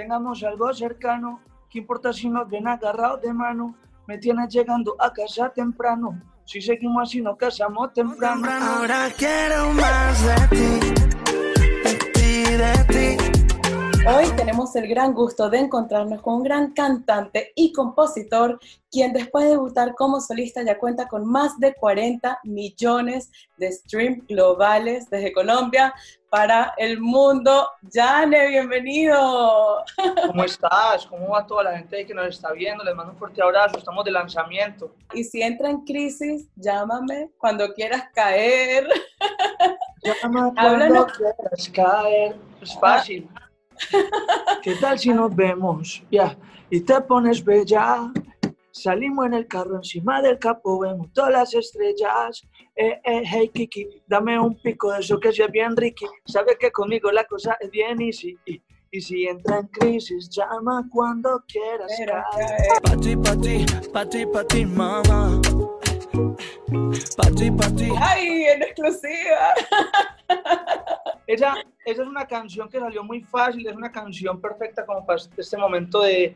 tengamos algo cercano. ¿Qué importa si nos ven agarrados de mano? Me tienes llegando a casa temprano. Si seguimos así, nos casamos temprano. Ahora quiero más de ti, Hoy tenemos el gran gusto de encontrarnos con un gran cantante y compositor, quien después de debutar como solista ya cuenta con más de 40 millones de streams globales desde Colombia para el mundo. Jane, bienvenido. ¿Cómo estás? ¿Cómo va toda la gente que nos está viendo? Les mando un fuerte abrazo, estamos de lanzamiento. Y si entra en crisis, llámame cuando quieras caer. Llámame cuando quieras caer. Es fácil. ¿Qué tal si nos vemos? Ya, y te pones bella. Salimos en el carro encima del capo, vemos todas las estrellas. Eh, eh, hey Kiki, dame un pico de eso que sea bien Ricky. Sabe que conmigo la cosa es bien easy. Y, y si entra en crisis, llama cuando quieras. Pa' ti, pa' ti, pa' ti, pa' ti, mamá. Pa' ti, pa' ti. ¡Ay, en exclusiva! Esa, esa es una canción que salió muy fácil, es una canción perfecta como para este momento de,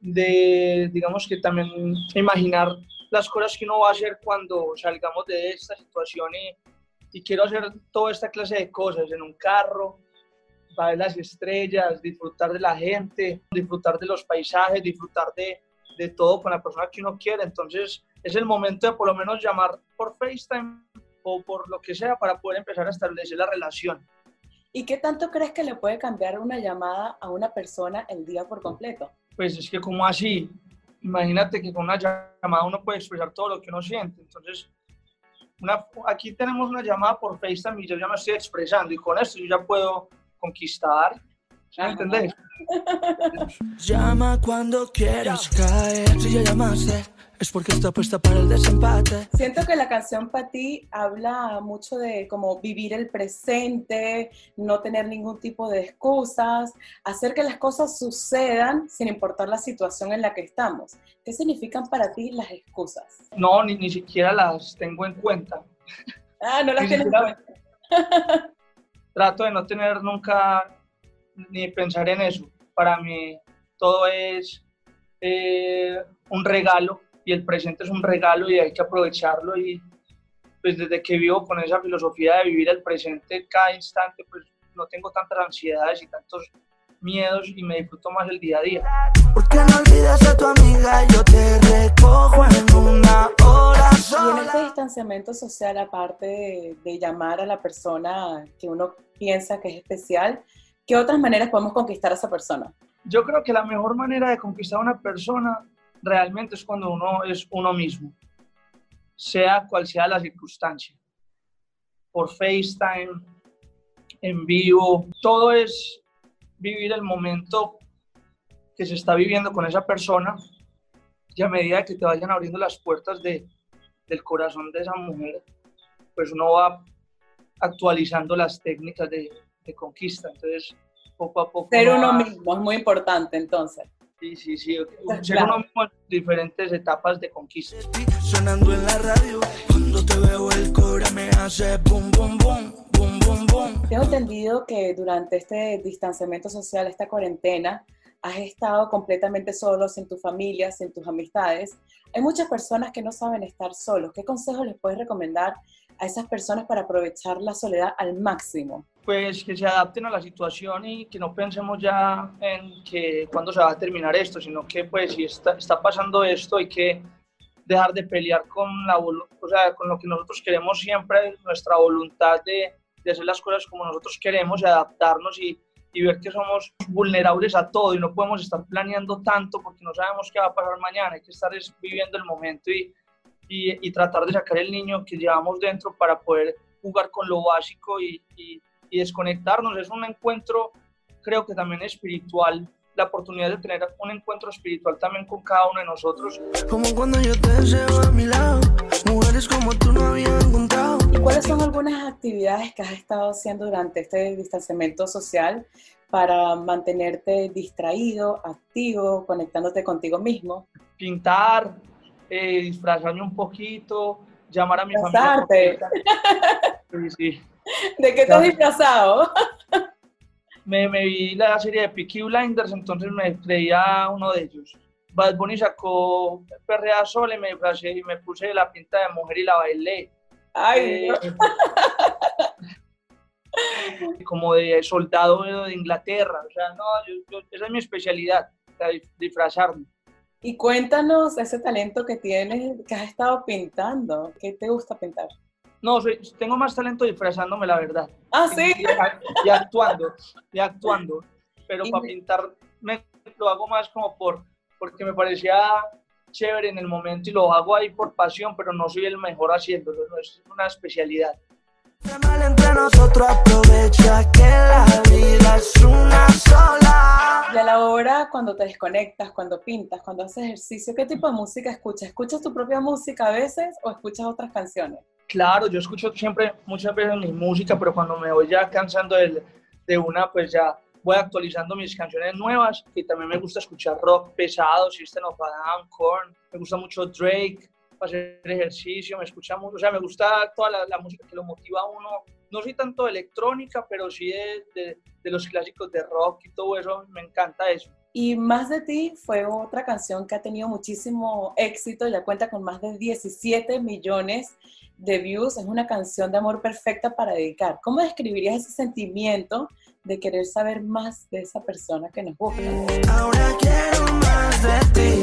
de, digamos que también imaginar las cosas que uno va a hacer cuando salgamos de esta situación y, y quiero hacer toda esta clase de cosas en un carro, ver las estrellas, disfrutar de la gente, disfrutar de los paisajes, disfrutar de, de todo con la persona que uno quiere. Entonces es el momento de por lo menos llamar por FaceTime o por lo que sea para poder empezar a establecer la relación. ¿Y qué tanto crees que le puede cambiar una llamada a una persona el día por completo? Pues es que como así, imagínate que con una llamada uno puede expresar todo lo que uno siente. Entonces, una, aquí tenemos una llamada por FaceTime y yo ya me estoy expresando y con esto yo ya puedo conquistar. ¿Sí entendés? Llama cuando quieras caer. Si ya llamaste, es porque está puesta para el desempate. Siento que la canción para ti habla mucho de como vivir el presente, no tener ningún tipo de excusas, hacer que las cosas sucedan sin importar la situación en la que estamos. ¿Qué significan para ti las excusas? No, ni, ni siquiera las tengo en cuenta. Ah, no las Ni tienes en cuenta. Trato de no tener nunca ni pensar en eso. Para mí todo es eh, un regalo y el presente es un regalo y hay que aprovecharlo y pues desde que vivo con esa filosofía de vivir el presente cada instante pues no tengo tantas ansiedades y tantos miedos y me disfruto más el día a día. Porque no olvidas a tu amiga, yo te recojo en una hora Y en este sola. distanciamiento social, aparte de, de llamar a la persona que uno piensa que es especial, ¿qué otras maneras podemos conquistar a esa persona? Yo creo que la mejor manera de conquistar a una persona realmente es cuando uno es uno mismo, sea cual sea la circunstancia. Por FaceTime, en vivo, todo es vivir el momento que se está viviendo con esa persona y a medida que te vayan abriendo las puertas de, del corazón de esa mujer, pues uno va actualizando las técnicas de, de conquista. Entonces, poco a poco... Ser uno va- mismo es muy importante entonces. Sí, sí, sí. Ser claro. uno mismo en diferentes etapas de conquista. Sonando en la radio, cuando te veo el cora me hace boom, boom. Tengo entendido que durante este distanciamiento social, esta cuarentena, has estado completamente solo, sin tu familia, sin tus amistades. Hay muchas personas que no saben estar solos. ¿Qué consejos les puedes recomendar a esas personas para aprovechar la soledad al máximo? Pues que se adapten a la situación y que no pensemos ya en que cuándo se va a terminar esto, sino que pues si está, está pasando esto hay que dejar de pelear con, la, o sea, con lo que nosotros queremos siempre, nuestra voluntad de, de hacer las cosas como nosotros queremos y adaptarnos y, y ver que somos vulnerables a todo y no podemos estar planeando tanto porque no sabemos qué va a pasar mañana, hay que estar es viviendo el momento y, y, y tratar de sacar el niño que llevamos dentro para poder jugar con lo básico y, y- y desconectarnos. Es un encuentro, creo que también espiritual, la oportunidad de tener un encuentro espiritual también con cada uno de nosotros. Como cuando yo te deseo a mi lado, mujeres como tú no había encontrado. ¿Y cuáles son algunas actividades que has estado haciendo durante este distanciamiento social para mantenerte distraído, activo, conectándote contigo mismo? Pintar, eh, disfrazarme un poquito, llamar a mi Disfrazarte. familia. Sí, sí. ¿De qué te has Claro. disfrazado? me, me vi la serie de Peaky Blinders, entonces me creía uno de ellos. Bad Bunny sacó Perrea Sol y me disfracé y me puse la pinta de mujer y la bailé. Ay, Eh, como de soldado de Inglaterra, o sea, no, yo- yo- esa es mi especialidad, disfrazarme. Y cuéntanos ese talento que tienes, que has estado pintando. ¿Qué te gusta pintar? No, soy- tengo más talento disfrazándome, la verdad. Ah, sí. Y, y actuando, y actuando. Pero Y para me- pintar me, lo hago más como por, porque me parecía chévere en el momento y lo hago ahí por pasión, pero no soy el mejor haciéndolo, no es una especialidad. Mal entre nosotros aprovecha que la vida es una cuando te desconectas, cuando pintas, cuando haces ejercicio, ¿qué tipo de música escuchas? ¿Escuchas tu propia música a veces o escuchas otras canciones? Claro, yo escucho siempre, muchas veces mi música, pero cuando me voy ya cansando del- de, una, pues ya voy actualizando mis canciones nuevas. Y también me gusta escuchar rock pesado, System of a Down, Korn. Me gusta mucho Drake para hacer ejercicio. Me escucha mucho, o sea, me gusta toda la, la música que lo motiva a uno. No soy tanto de electrónica, pero sí de, de- de los clásicos de rock y todo eso. Me encanta eso. Y Más de ti fue otra canción que ha tenido muchísimo éxito, ya cuenta con más de 17 millones de views, es una canción de amor perfecta para dedicar. ¿Cómo describirías ese sentimiento de querer saber más de esa persona que nos busca? Ahora quiero más de ti,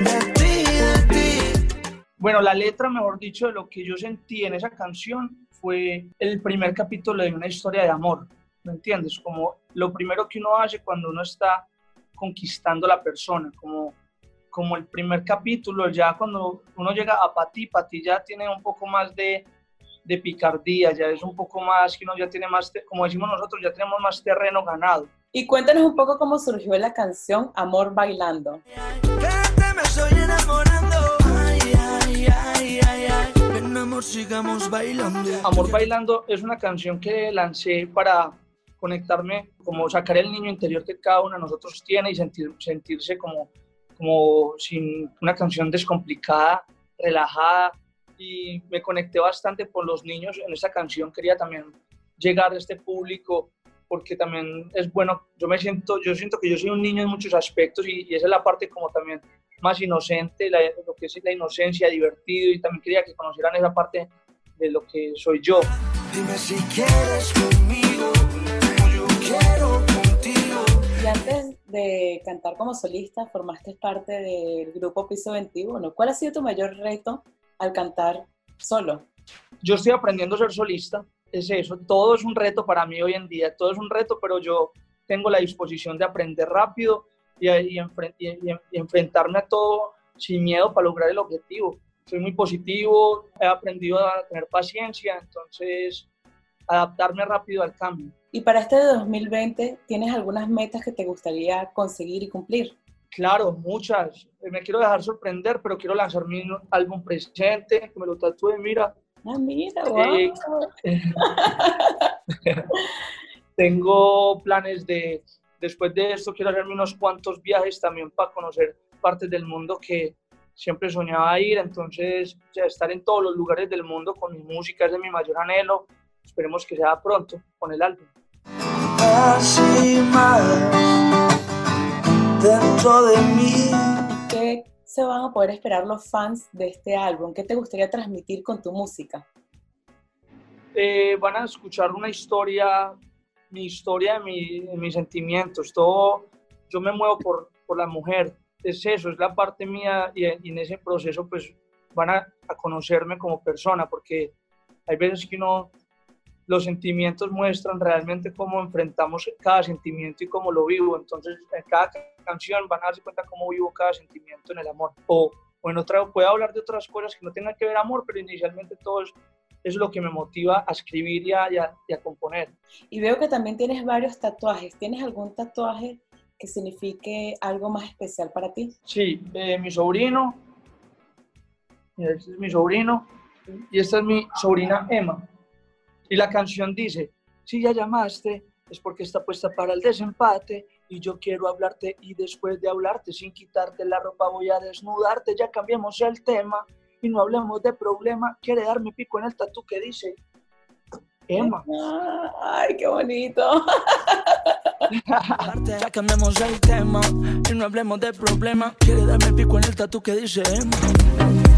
de ti, de ti. Bueno, la letra, mejor dicho, de lo que yo sentí en esa canción fue el primer capítulo de una historia de amor, ¿me entiendes? Como lo primero que uno hace cuando uno está conquistando la persona, como, como el primer capítulo, ya cuando uno llega a Pati, Pati ya tiene un poco más de, de picardía, ya es un poco más, que uno ya tiene más, como decimos nosotros, ya tenemos más terreno ganado. Y cuéntanos un poco cómo surgió la canción Amor Bailando. Quédate, me estoy enamorando. Ay, ay, ay, ay, ay. Ven, amor, sigamos bailando. Amor Bailando es una canción que lancé para conectarme, como sacar el niño interior que cada uno de nosotros tiene y sentir, sentirse como, como sin una canción descomplicada, relajada. Y me conecté bastante con los niños en esta canción. Quería también llegar a este público porque también es bueno, yo me siento, yo siento que yo soy un niño en muchos aspectos y, y esa es la parte como también más inocente, la- lo que es la inocencia, divertido y también quería que conocieran esa parte de lo que soy yo. Dime si quieres conmigo, de cantar como solista, formaste parte del grupo Piso 21. ¿Cuál ha sido tu mayor reto al cantar solo? Yo estoy aprendiendo a ser solista, es eso, todo es un reto para mí hoy en día, todo es un reto, pero yo tengo la disposición de aprender rápido y, y enfren- y- y- enfrentarme a todo sin miedo para lograr el objetivo. Soy muy positivo, he aprendido a tener paciencia, entonces adaptarme rápido al cambio. Y para este de 2020, ¿tienes algunas metas que te gustaría conseguir y cumplir? Claro, muchas. Eh, Me quiero dejar sorprender, pero quiero lanzar mi álbum presente, que me lo tatúe, mira. Ah, mira, Eh, wow. Tengo planes de, después de esto, quiero hacerme unos cuantos viajes también para conocer partes del mundo que siempre soñaba ir. Entonces, ya estar en todos los lugares del mundo con mi música es mi mayor anhelo. Esperemos que sea pronto con el álbum. Así más dentro de mí. ¿Qué se van a poder esperar los fans de este álbum? ¿Qué te gustaría transmitir con tu música? Eh, van a escuchar una historia, mi historia mi- mis sentimientos. Todo, yo me muevo por, por la mujer. Es eso, es la parte mía y, y en ese proceso pues van a, a conocerme como persona porque hay veces que uno, los sentimientos muestran realmente cómo enfrentamos cada sentimiento y cómo lo vivo. Entonces en cada canción van a darse cuenta cómo vivo cada sentimiento en el amor. O, o en otra, puedo hablar de otras cosas que no tengan que ver amor, pero inicialmente todo es es lo que me motiva a escribir y a, y a- y a componer. Y veo que también tienes varios tatuajes. ¿Tienes algún tatuaje que signifique algo más especial para ti? Sí, eh, mi sobrino, este es mi sobrino y esta es mi sobrina Emma. Y la canción dice, si ya llamaste es porque está puesta para el desempate y yo quiero hablarte y después de hablarte sin quitarte la ropa voy a desnudarte, ya cambiemos el tema y no hablemos de problema, quiere darme pico en el tatu que dice Emma. Ah, Ay, qué bonito. Ya cambiamos el tema y no hablemos de problemas. Quiere darme pico en el tatu que dice Emma.